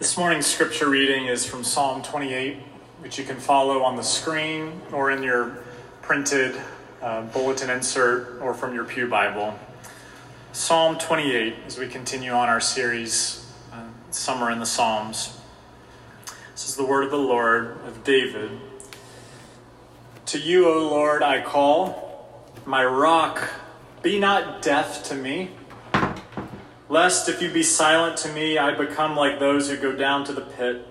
This morning's scripture reading is from Psalm 28, which you can follow on the screen or in your printed uh, bulletin insert or from your Pew Bible. Psalm 28, as we continue on our series, uh, Summer in the Psalms. This is the word of the Lord of David. To you, O Lord, I call, my rock, be not deaf to me. Lest if you be silent to me, I become like those who go down to the pit.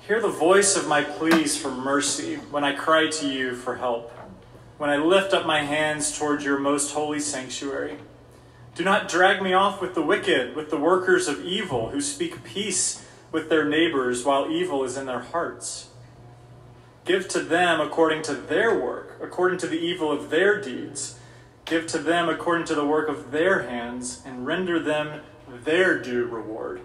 Hear the voice of my pleas for mercy when I cry to you for help, when I lift up my hands towards your most holy sanctuary. Do not drag me off with the wicked, with the workers of evil, who speak peace with their neighbors while evil is in their hearts. Give to them according to their work, according to the evil of their deeds. Give to them according to the work of their hands, and render them their due reward.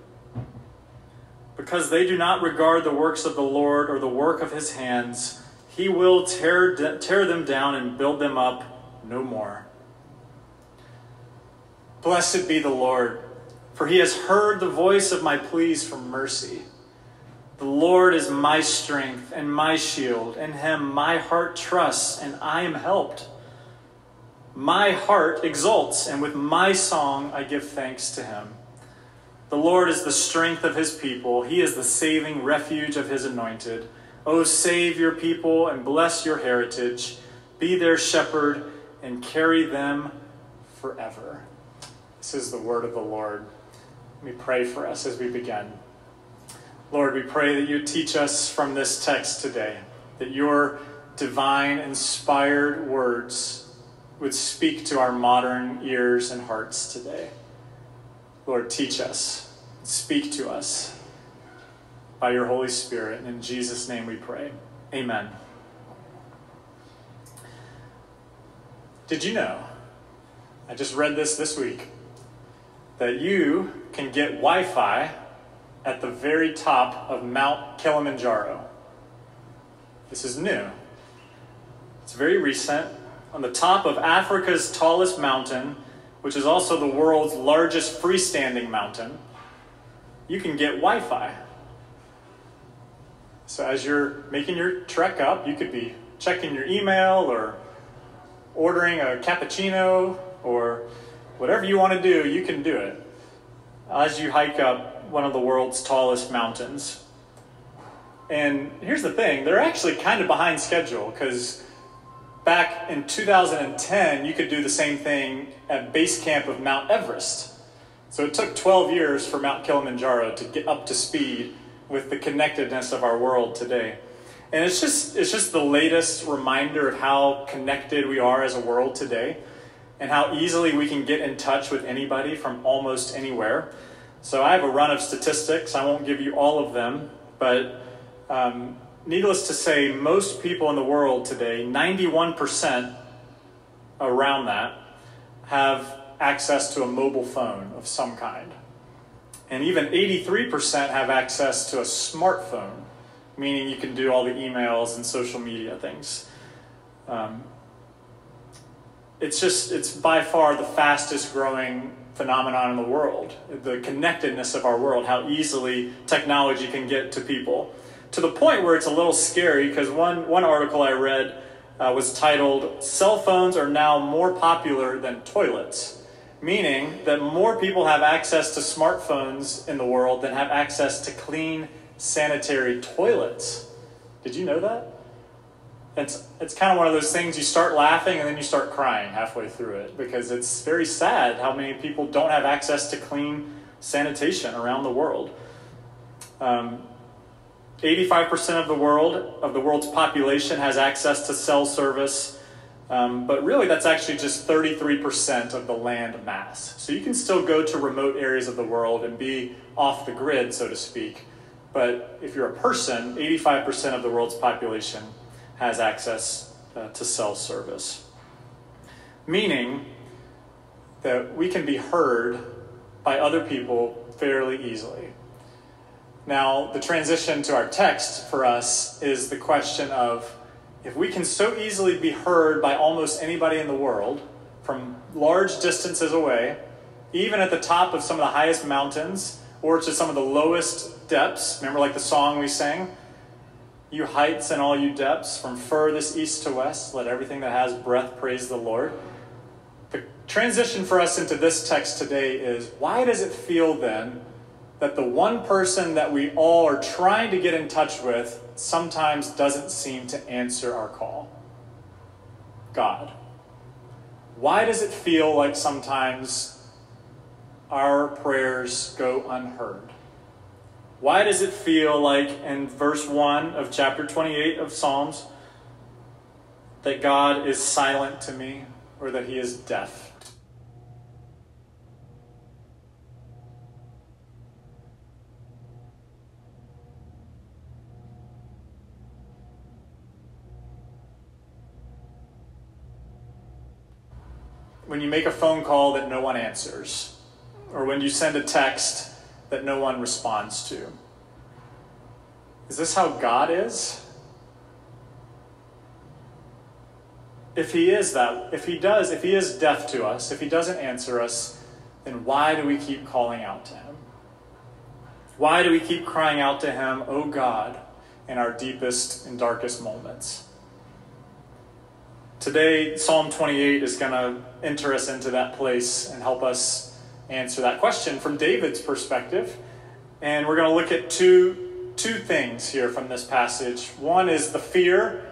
Because they do not regard the works of the Lord or the work of his hands, he will tear, tear them down and build them up no more. Blessed be the Lord, for he has heard the voice of my pleas for mercy. The Lord is my strength and my shield. In him my heart trusts, and I am helped. My heart exults, and with my song I give thanks to him. The Lord is the strength of his people, he is the saving refuge of his anointed. O save your people and bless your heritage. Be their shepherd and carry them forever. This is the word of the Lord. Let me pray for us as we begin. Lord, we pray that you teach us from this text today, that your divine, inspired words would speak to our modern ears and hearts today. Lord, teach us, speak to us by your Holy Spirit. And in Jesus' name we pray. Amen. Did you know? I just read this this week that you can get Wi Fi at the very top of Mount Kilimanjaro. This is new. It's very recent on the top of Africa's tallest mountain, which is also the world's largest freestanding mountain, you can get Wi Fi. So as you're making your trek up, you could be checking your email or ordering a cappuccino or whatever you want to do, you can do it as you hike up one of the world's tallest mountains. And here's the thing they're actually kind of behind schedule because back in 2010, you could do the same thing at base camp of Mount Everest. So it took 12 years for Mount Kilimanjaro to get up to speed with the connectedness of our world today. And it's just, it's just the latest reminder of how connected we are as a world today and how easily we can get in touch with anybody from almost anywhere. So I have a run of statistics. I won't give you all of them, but um, needless to say, most people in the world today, 91% around that, have access to a mobile phone of some kind. And even 83% have access to a smartphone, meaning you can do all the emails and social media things. Um, it's just, it's by far the fastest growing phenomenon in the world. The connectedness of our world, how easily technology can get to people to the point where it's a little scary because one, one article I read uh, was titled, Cell Phones Are Now More Popular Than Toilets, meaning that more people have access to smartphones in the world than have access to clean, sanitary toilets. Did you know that? It's, it's kind of one of those things you start laughing and then you start crying halfway through it because it's very sad how many people don't have access to clean sanitation around the world. Um, 85% of the world, of the world's population, has access to cell service. Um, but really, that's actually just 33% of the land mass. So you can still go to remote areas of the world and be off the grid, so to speak. But if you're a person, 85% of the world's population has access uh, to cell service. Meaning that we can be heard by other people fairly easily. Now, the transition to our text for us is the question of if we can so easily be heard by almost anybody in the world from large distances away, even at the top of some of the highest mountains or to some of the lowest depths. Remember, like the song we sang? You heights and all you depths, from furthest east to west, let everything that has breath praise the Lord. The transition for us into this text today is why does it feel then that the one person that we all are trying to get in touch with sometimes doesn't seem to answer our call? God. Why does it feel like sometimes our prayers go unheard? Why does it feel like in verse 1 of chapter 28 of Psalms that God is silent to me or that he is deaf? When you make a phone call that no one answers, or when you send a text that no one responds to. Is this how God is? If He is that, if He does, if He is deaf to us, if He doesn't answer us, then why do we keep calling out to Him? Why do we keep crying out to Him, oh God, in our deepest and darkest moments? Today, Psalm 28 is going to enter us into that place and help us answer that question from David's perspective. And we're going to look at two, two things here from this passage. One is the fear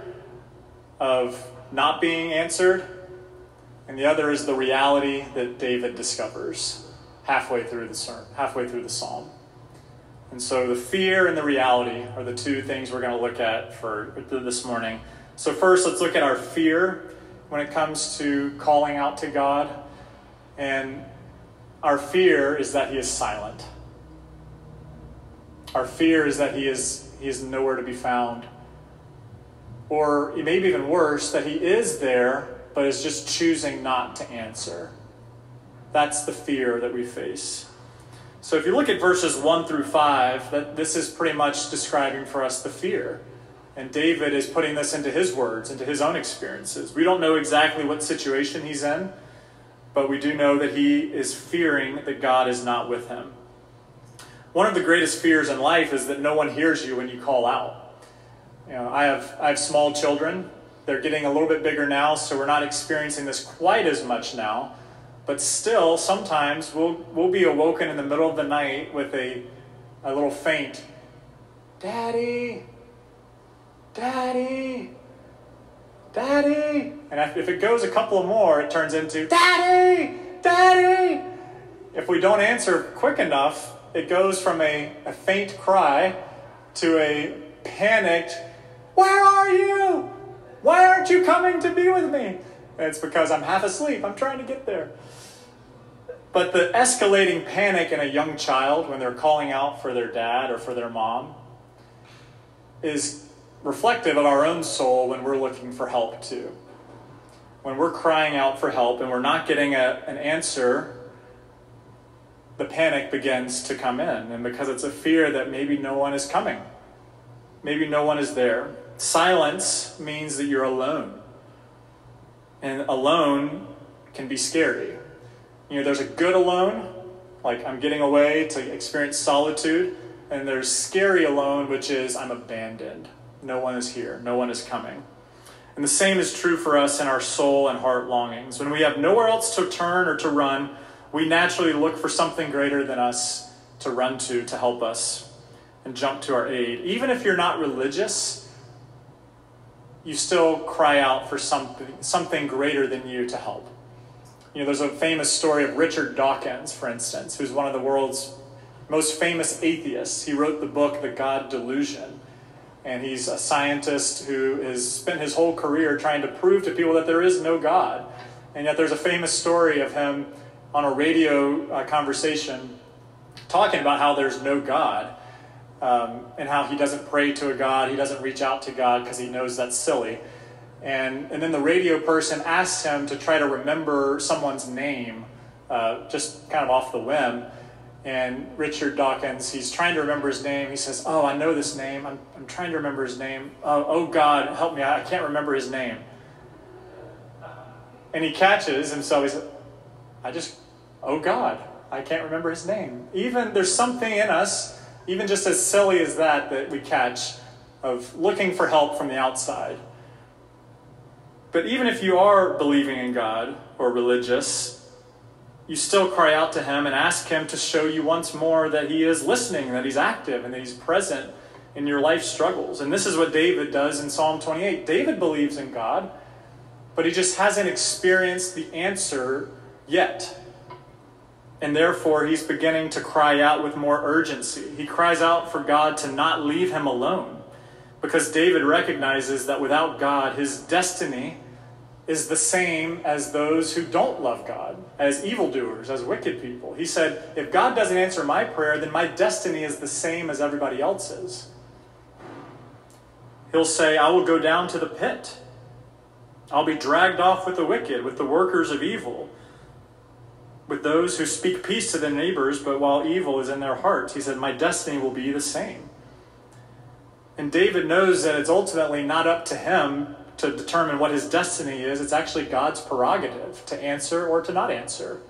of not being answered, and the other is the reality that David discovers halfway through the halfway through the psalm. And so the fear and the reality are the two things we're going to look at for this morning. So, first, let's look at our fear when it comes to calling out to God. And our fear is that He is silent. Our fear is that He is, he is nowhere to be found. Or maybe even worse, that He is there, but is just choosing not to answer. That's the fear that we face. So if you look at verses 1 through 5, that this is pretty much describing for us the fear. And David is putting this into his words, into his own experiences. We don't know exactly what situation he's in, but we do know that he is fearing that God is not with him. One of the greatest fears in life is that no one hears you when you call out. You know, I have I have small children. They're getting a little bit bigger now, so we're not experiencing this quite as much now. But still, sometimes we'll we'll be awoken in the middle of the night with a a little faint, Daddy, Daddy, Daddy. And if it goes a couple more, it turns into Daddy, Daddy. If we don't answer quick enough, it goes from a, a faint cry to a panicked, Where are you? Why aren't you coming to be with me? And it's because I'm half asleep. I'm trying to get there. But the escalating panic in a young child when they're calling out for their dad or for their mom is reflective of our own soul when we're looking for help too. When we're crying out for help and we're not getting a, an answer, the panic begins to come in. And because it's a fear that maybe no one is coming, maybe no one is there. Silence means that you're alone. And alone can be scary. You know, there's a good alone, like I'm getting away to experience solitude, and there's scary alone, which is I'm abandoned. No one is here, no one is coming. And the same is true for us in our soul and heart longings. When we have nowhere else to turn or to run, we naturally look for something greater than us to run to to help us and jump to our aid. Even if you're not religious, you still cry out for something, something greater than you to help. You know, there's a famous story of Richard Dawkins, for instance, who's one of the world's most famous atheists. He wrote the book The God Delusion and he's a scientist who has spent his whole career trying to prove to people that there is no God. And yet there's a famous story of him on a radio uh, conversation talking about how there's no God um, and how he doesn't pray to a God, he doesn't reach out to God because he knows that's silly. And, and then the radio person asks him to try to remember someone's name, uh, just kind of off the whim. And Richard Dawkins, he's trying to remember his name. He says, Oh, I know this name. I'm, I'm trying to remember his name. Oh, oh, God, help me. I can't remember his name. And he catches himself. He says, I just, oh, God. I can't remember his name. Even there's something in us, even just as silly as that, that we catch of looking for help from the outside. But even if you are believing in God or religious, you still cry out to Him and ask Him to show you once more that He is listening, that He's active, and that He's present in your life struggles. And this is what David does in Psalm 28. David believes in God, but he just hasn't experienced the answer yet. And therefore, he's beginning to cry out with more urgency. He cries out for God to not leave him alone because David recognizes that without God, his destiny is the same as those who don't love God, as evildoers, as wicked people. He said, If God doesn't answer my prayer, then my destiny is the same as everybody else's. He'll say, I will go down to the pit. I'll be dragged off with the wicked, with the workers of evil, with those who speak peace to their neighbors, but while evil is in their hearts. He said, My destiny will be the same. And David knows that it's ultimately not up to him to determine what his destiny is. It's actually God's prerogative to answer or to not answer.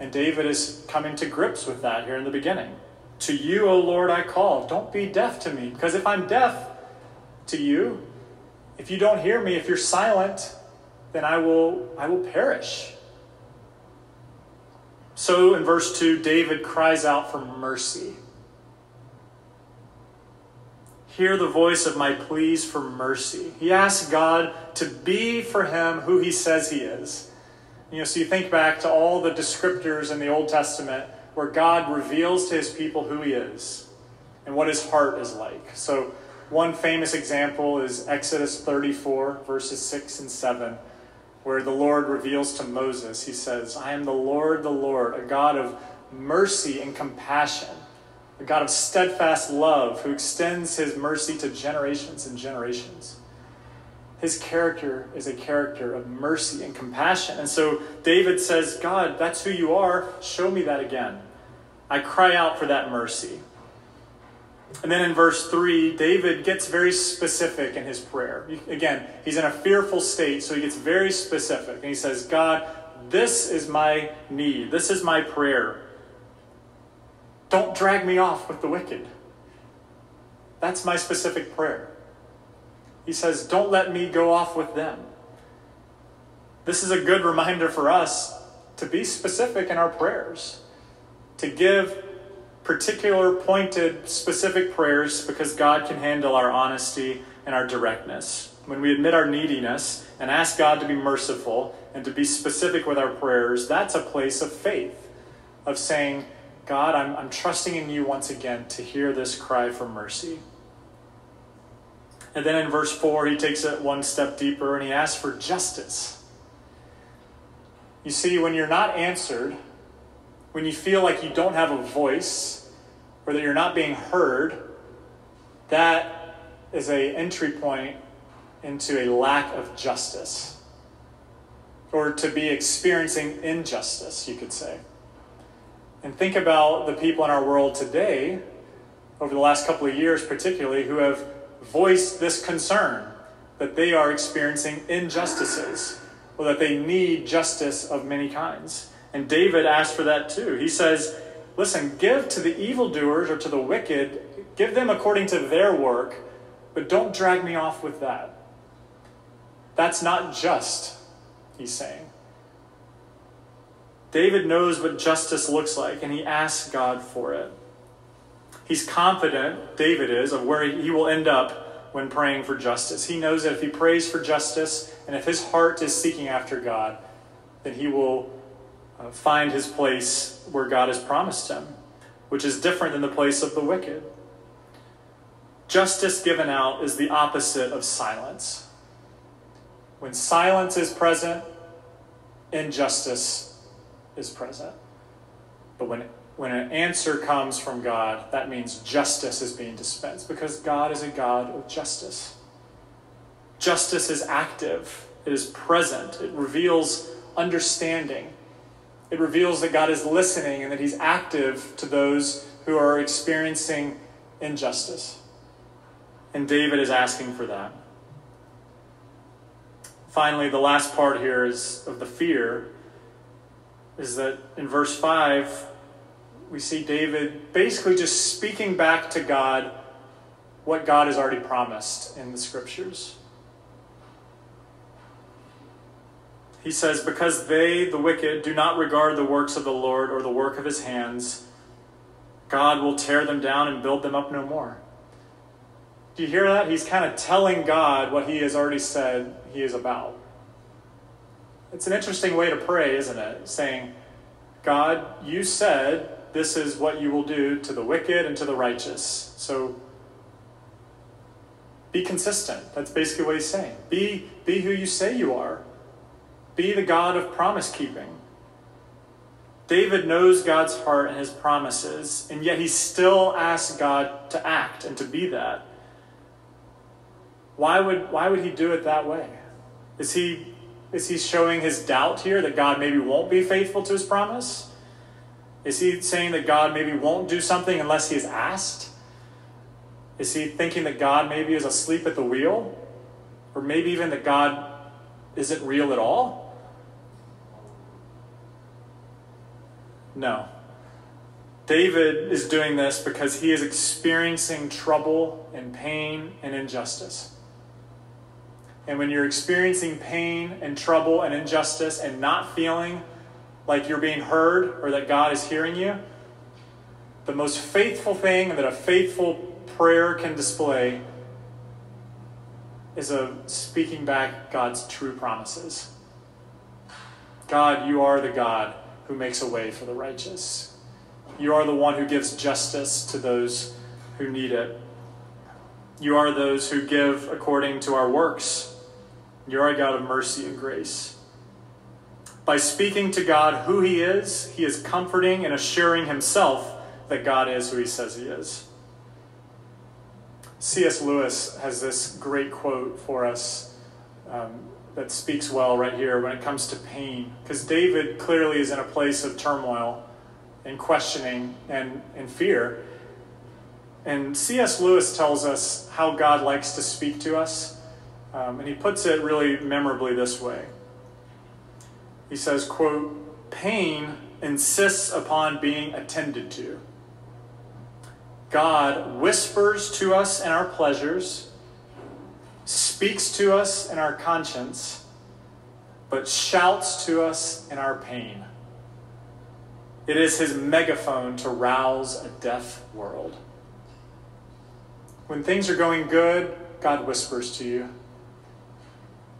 And David is coming to grips with that here in the beginning. To you, O Lord, I call. Don't be deaf to me, because if I'm deaf to you, if you don't hear me, if you're silent, then I will I will perish. So in verse 2, David cries out for mercy. Hear the voice of my pleas for mercy. He asks God to be for him who he says he is. You know, so you think back to all the descriptors in the Old Testament where God reveals to his people who he is and what his heart is like. So one famous example is Exodus 34, verses 6 and 7, where the Lord reveals to Moses, He says, I am the Lord, the Lord, a God of mercy and compassion a God of steadfast love who extends his mercy to generations and generations. His character is a character of mercy and compassion. And so David says, God, that's who you are. Show me that again. I cry out for that mercy. And then in verse 3, David gets very specific in his prayer. Again, he's in a fearful state, so he gets very specific. And he says, God, this is my need. This is my prayer. Don't drag me off with the wicked. That's my specific prayer. He says, Don't let me go off with them. This is a good reminder for us to be specific in our prayers, to give particular, pointed, specific prayers because God can handle our honesty and our directness. When we admit our neediness and ask God to be merciful and to be specific with our prayers, that's a place of faith, of saying, God, I'm, I'm trusting in you once again to hear this cry for mercy. And then in verse 4, he takes it one step deeper and he asks for justice. You see, when you're not answered, when you feel like you don't have a voice or that you're not being heard, that is a entry point into a lack of justice or to be experiencing injustice, you could say. And think about the people in our world today, over the last couple of years particularly, who have voiced this concern that they are experiencing injustices or that they need justice of many kinds. And David asked for that too. He says, Listen, give to the evildoers or to the wicked, give them according to their work, but don't drag me off with that. That's not just, he's saying. David knows what justice looks like, and he asks God for it. He's confident, David is, of where he will end up when praying for justice. He knows that if he prays for justice and if his heart is seeking after God, then he will uh, find his place where God has promised him, which is different than the place of the wicked. Justice given out is the opposite of silence. When silence is present, injustice is present. But when, when an answer comes from God, that means justice is being dispensed because God is a God of justice. Justice is active, it is present, it reveals understanding. It reveals that God is listening and that He's active to those who are experiencing injustice. And David is asking for that. Finally, the last part here is of the fear is that in verse 5, we see David basically just speaking back to God what God has already promised in the scriptures. He says, Because they, the wicked, do not regard the works of the Lord or the work of his hands, God will tear them down and build them up no more. Do you hear that? He's kind of telling God what he has already said he is about. It's an interesting way to pray, isn't it? Saying, God, you said this is what you will do to the wicked and to the righteous. So be consistent. That's basically what he's saying. Be, be who you say you are. Be the God of promise keeping. David knows God's heart and his promises, and yet he still asks God to act and to be that. Why would, why would he do it that way? Is he, is he showing his doubt here that God maybe won't be faithful to his promise? Is he saying that God maybe won't do something unless he is asked? Is he thinking that God maybe is asleep at the wheel? Or maybe even that God isn't real at all? No. David is doing this because he is experiencing trouble and pain and injustice. And when you're experiencing pain and trouble and injustice and not feeling like you're being heard or that God is hearing you, the most faithful thing that a faithful prayer can display is a speaking back God's true promises. God, you are the God who makes a way for the righteous. You are the one who gives justice to those who need it. You are those who give according to our works. You are a God of mercy and grace. By speaking to God who He is, He is comforting and assuring Himself that God is who He says He is. C.S. Lewis has this great quote for us um, that speaks well right here when it comes to pain. Because David clearly is in a place of turmoil and questioning and, and fear. And C.S. Lewis tells us how God likes to speak to us. Um, and he puts it really memorably this way. He says, quote, pain insists upon being attended to. God whispers to us in our pleasures speaks to us in our conscience, but shouts to us in our pain. It is his megaphone to rouse a deaf world. When things are going good, God whispers to you.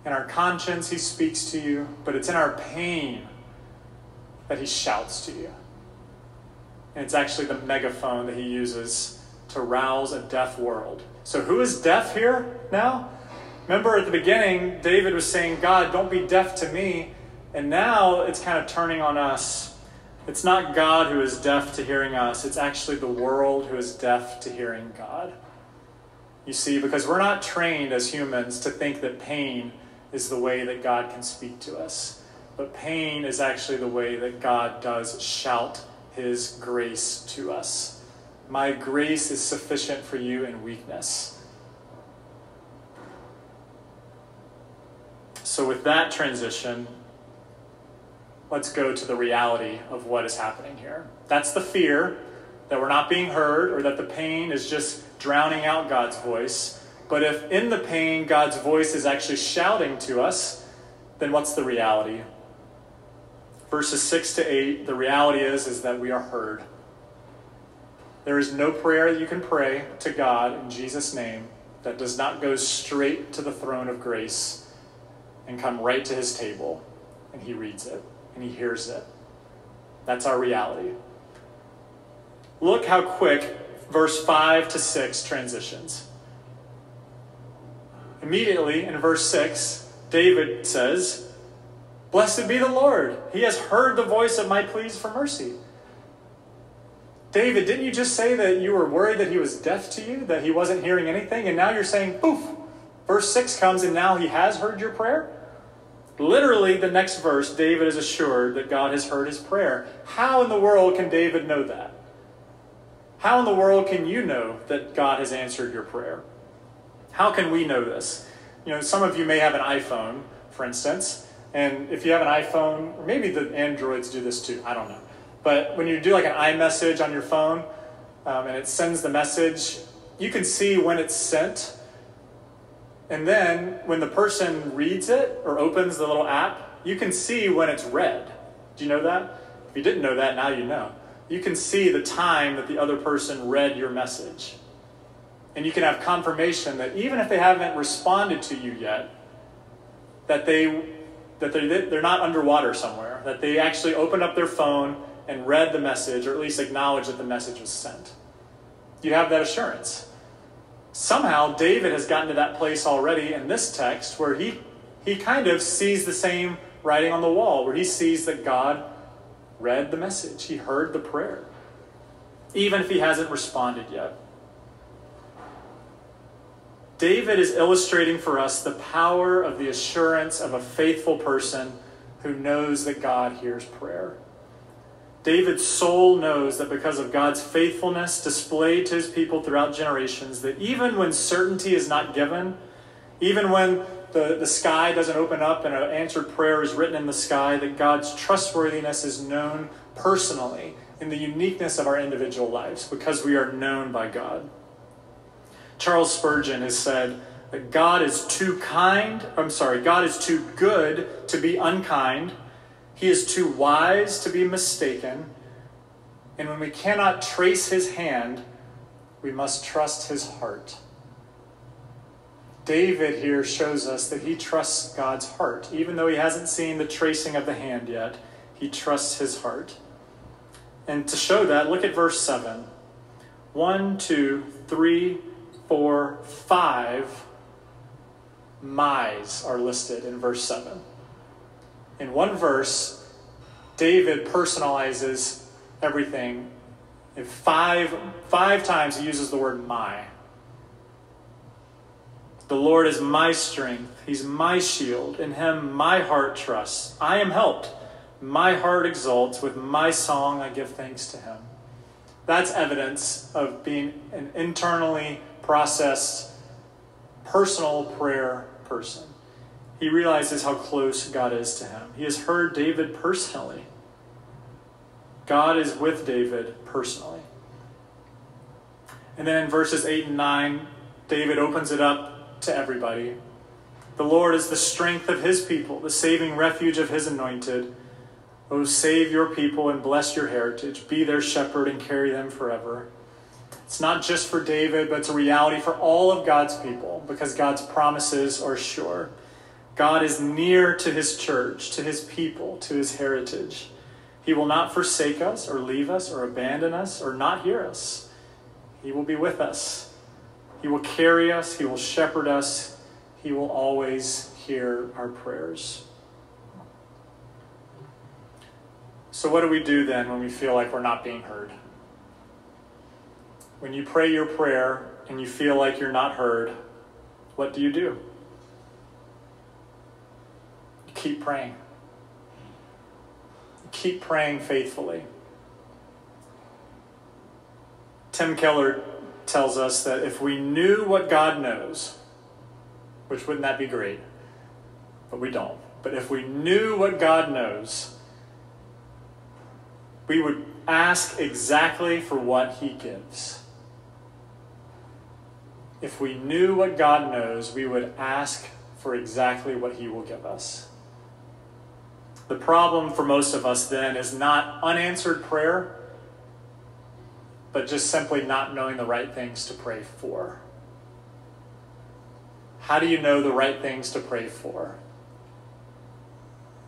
In our conscience, he speaks to you, but it's in our pain that he shouts to you. And it's actually the megaphone that he uses to rouse a deaf world. So, who is deaf here now? Remember at the beginning, David was saying, God, don't be deaf to me. And now it's kind of turning on us. It's not God who is deaf to hearing us, it's actually the world who is deaf to hearing God. You see, because we're not trained as humans to think that pain is the way that God can speak to us. But pain is actually the way that God does shout his grace to us. My grace is sufficient for you in weakness. So, with that transition, let's go to the reality of what is happening here. That's the fear that we're not being heard or that the pain is just drowning out God's voice. But if in the pain God's voice is actually shouting to us, then what's the reality? Verses 6 to 8, the reality is, is that we are heard. There is no prayer that you can pray to God in Jesus' name that does not go straight to the throne of grace and come right to his table, and he reads it and he hears it. That's our reality. Look how quick verse 5 to 6 transitions. Immediately in verse 6, David says, Blessed be the Lord. He has heard the voice of my pleas for mercy. David, didn't you just say that you were worried that he was deaf to you, that he wasn't hearing anything? And now you're saying, poof, verse 6 comes and now he has heard your prayer? Literally, the next verse, David is assured that God has heard his prayer. How in the world can David know that? How in the world can you know that God has answered your prayer? How can we know this? You know, some of you may have an iPhone, for instance, And if you have an iPhone, or maybe the Androids do this too, I don't know. But when you do like an iMessage on your phone um, and it sends the message, you can see when it's sent. And then when the person reads it or opens the little app, you can see when it's read. Do you know that? If you didn't know that, now you know. You can see the time that the other person read your message. And you can have confirmation that even if they haven't responded to you yet, that they that they're, they're not underwater somewhere, that they actually opened up their phone and read the message, or at least acknowledged that the message was sent. You have that assurance. Somehow, David has gotten to that place already in this text where he, he kind of sees the same writing on the wall, where he sees that God read the message, he heard the prayer, even if he hasn't responded yet. David is illustrating for us the power of the assurance of a faithful person who knows that God hears prayer. David's soul knows that because of God's faithfulness displayed to his people throughout generations, that even when certainty is not given, even when the, the sky doesn't open up and an answered prayer is written in the sky, that God's trustworthiness is known personally in the uniqueness of our individual lives because we are known by God. Charles Spurgeon has said God is too kind, I'm sorry, God is too good to be unkind he is too wise to be mistaken. And when we cannot trace his hand, we must trust his heart. David here shows us that he trusts God's heart. Even though he hasn't seen the tracing of the hand yet, he trusts his heart. And to show that, look at verse 7. One, two, three, four, five my's are listed in verse 7 in one verse, David personalizes everything. In five, five times he uses the word my. The Lord is my strength. He's my shield. In him my heart trusts. I am helped. My heart exults. With my song I give thanks to him. That's evidence of being an internally processed, personal prayer person he realizes how close God is to him. He has heard David personally. God is with David personally. And then in verses 8 and 9, David opens it up to everybody. The Lord is the strength of his people, the saving refuge of his anointed. Oh, save your people and bless your heritage. Be their shepherd and carry them forever. It's not just for David, but it's a reality for all of God's people because God's promises are sure. God is near to his church, to his people, to his heritage. He will not forsake us or leave us or abandon us or not hear us. He will be with us. He will carry us. He will shepherd us. He will always hear our prayers. So, what do we do then when we feel like we're not being heard? When you pray your prayer and you feel like you're not heard, what do you do? You keep praying. You Keep praying faithfully. Tim Keller tells us that if we knew what God knows, which wouldn't that be great? But we don't. But if we knew what God knows, we would ask exactly for what He gives. If we knew what God knows, we would ask for exactly what He will give us. The problem for most of us then is not unanswered prayer, but just simply not knowing the right things to pray for. How do you know the right things to pray for?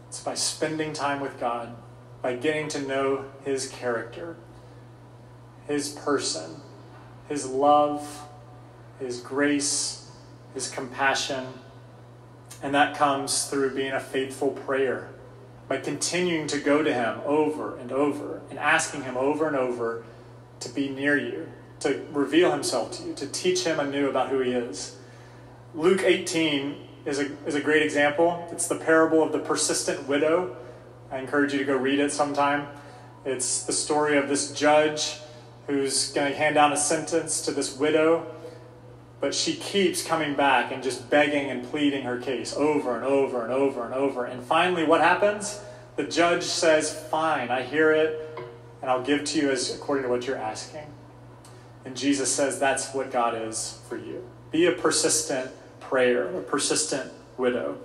It's by spending time with God, by getting to know His character, His person, His love, His grace, His compassion. And that comes through being a faithful prayer by continuing to go to Him over and over and asking Him over and over to be near you, to reveal Himself to you, to teach Him anew about who He is. Luke 18 is a, is a great example. It's the parable of the persistent widow. I encourage you to go read it sometime. It's the story of this judge who's going to hand down a sentence to this widow But she keeps coming back and just begging and pleading her case over and over and over and over. And finally, what happens? The judge says, Fine, I hear it, and I'll give to you as according to what you're asking. And Jesus says that's what God is for you. Be a persistent prayer, a persistent widow.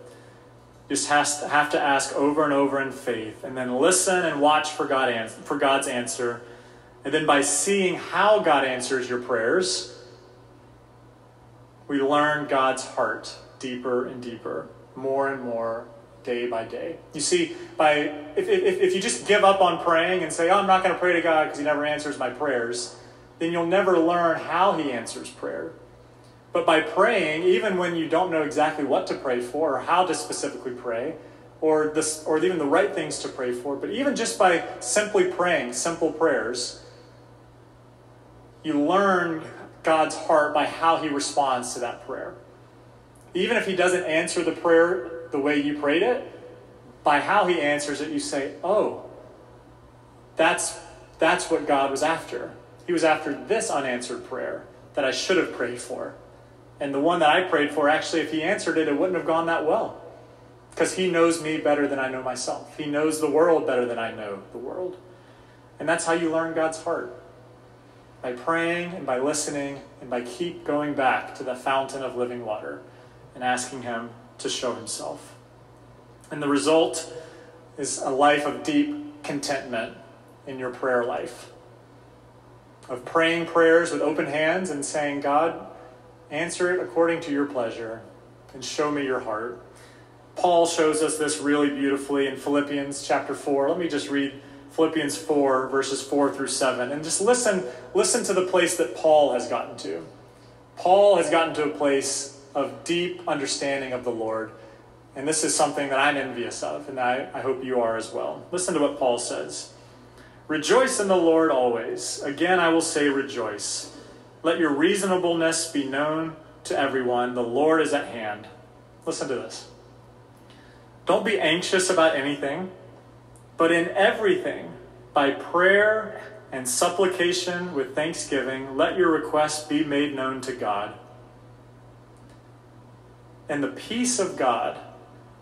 Just has to, have to ask over and over in faith, and then listen and watch for, for God's answer. And then by seeing how God answers your prayers, we learn God's heart deeper and deeper, more and more day by day. You see, by if, if, if you just give up on praying and say, oh, I'm not going to pray to God because He never answers my prayers, then you'll never learn how He answers prayer. But by praying, even when you don't know exactly what to pray for or how to specifically pray, or, this, or even the right things to pray for, but even just by simply praying simple prayers, you learn God's heart by how He responds to that prayer. Even if He doesn't answer the prayer the way you prayed it, by how He answers it, you say, Oh, that's, that's what God was after. He was after this unanswered prayer that I should have prayed for. And the one that I prayed for, actually, if he answered it, it wouldn't have gone that well. Because he knows me better than I know myself. He knows the world better than I know the world. And that's how you learn God's heart. By praying and by listening and by keep going back to the fountain of living water and asking him to show himself. And the result is a life of deep contentment in your prayer life of praying prayers with open hands and saying, God, answer it according to your pleasure and show me your heart. Paul shows us this really beautifully in Philippians chapter 4. Let me just read Philippians 4 verses 4 through 7 and just listen listen to the place that Paul has gotten to. Paul has gotten to a place of deep understanding of the Lord. And this is something that I'm envious of, and I, I hope you are as well. Listen to what Paul says. Rejoice in the Lord always. Again, I will say rejoice. Let your reasonableness be known to everyone. The Lord is at hand. Listen to this. Don't be anxious about anything, but in everything, by prayer and supplication with thanksgiving, let your requests be made known to God. And the peace of God,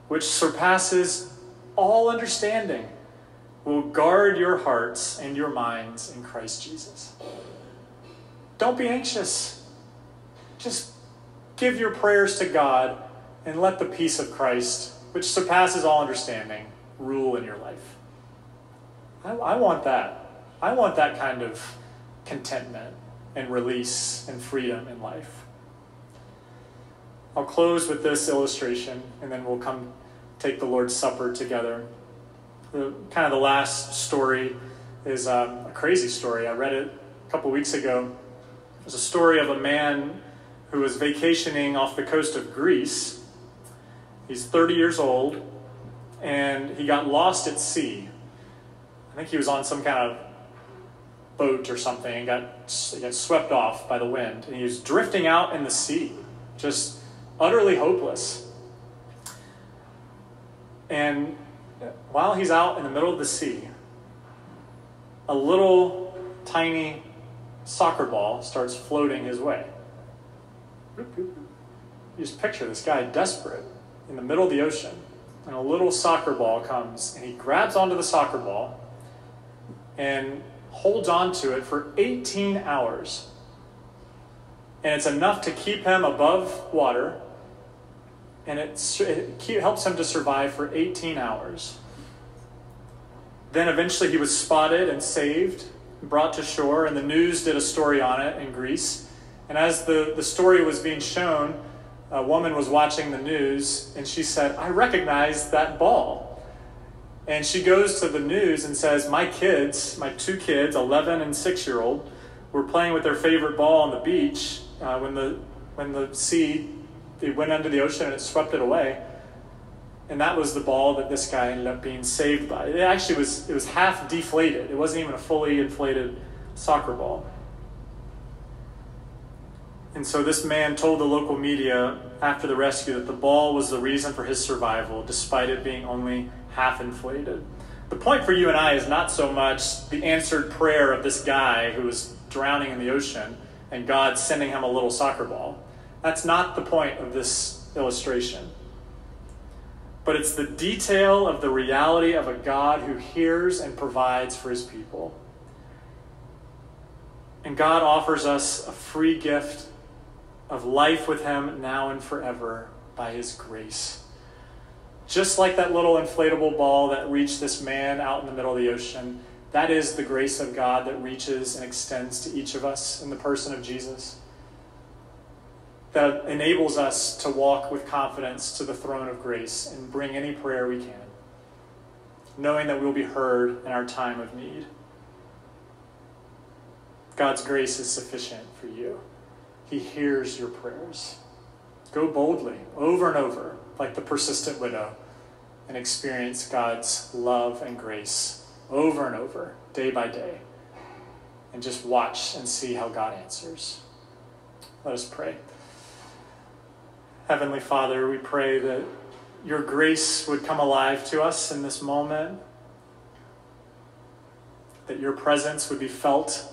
which surpasses all understanding, will guard your hearts and your minds in Christ Jesus. Don't be anxious. Just give your prayers to God and let the peace of Christ, which surpasses all understanding, rule in your life. I, I want that. I want that kind of contentment and release and freedom in life. I'll close with this illustration and then we'll come take the Lord's Supper together the kind of the last story is um, a crazy story. I read it a couple weeks ago. It was a story of a man who was vacationing off the coast of Greece. He's 30 years old, and he got lost at sea. I think he was on some kind of boat or something and got, got swept off by the wind. And he was drifting out in the sea, just utterly hopeless. And while he's out in the middle of the sea, a little tiny soccer ball starts floating his way. You just picture this guy desperate in the middle of the ocean, and a little soccer ball comes, and he grabs onto the soccer ball and holds on to it for 18 hours. And it's enough to keep him above water and it, it helps him to survive for 18 hours. Then eventually he was spotted and saved, brought to shore, and the news did a story on it in Greece. And as the, the story was being shown, a woman was watching the news and she said, I recognize that ball. And she goes to the news and says, My kids, my two kids, 11 and 6 year old, were playing with their favorite ball on the beach uh, when, the, when the sea it went under the ocean and it swept it away. And that was the ball that this guy ended up being saved by. It actually was it was half deflated. It wasn't even a fully inflated soccer ball. And so this man told the local media after the rescue that the ball was the reason for his survival, despite it being only half inflated. The point for you and I is not so much the answered prayer of this guy who was drowning in the ocean and God sending him a little soccer ball. That's not the point of this illustration. But it's the detail of the reality of a God who hears and provides for his people. And God offers us a free gift of life with him now and forever by his grace. Just like that little inflatable ball that reached this man out in the middle of the ocean, that is the grace of God that reaches and extends to each of us in the person of Jesus. That enables us to walk with confidence to the throne of grace and bring any prayer we can, knowing that we will be heard in our time of need. God's grace is sufficient for you. He hears your prayers. Go boldly, over and over, like the persistent widow, and experience God's love and grace over and over, day by day. And just watch and see how God answers. Let us pray. Heavenly Father, we pray that your grace would come alive to us in this moment, that your presence would be felt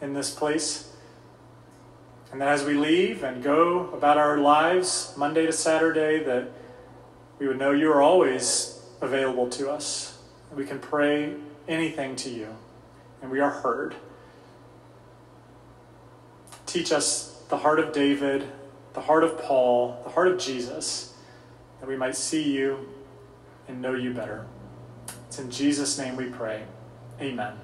in this place. And that as we leave and go about our lives, Monday to Saturday, that we would know you are always available to us. We can pray anything to you, and we are heard. Teach us the heart of David, the heart of Paul, the heart of Jesus, that we might see you and know you better. It's in Jesus' name we pray. Amen.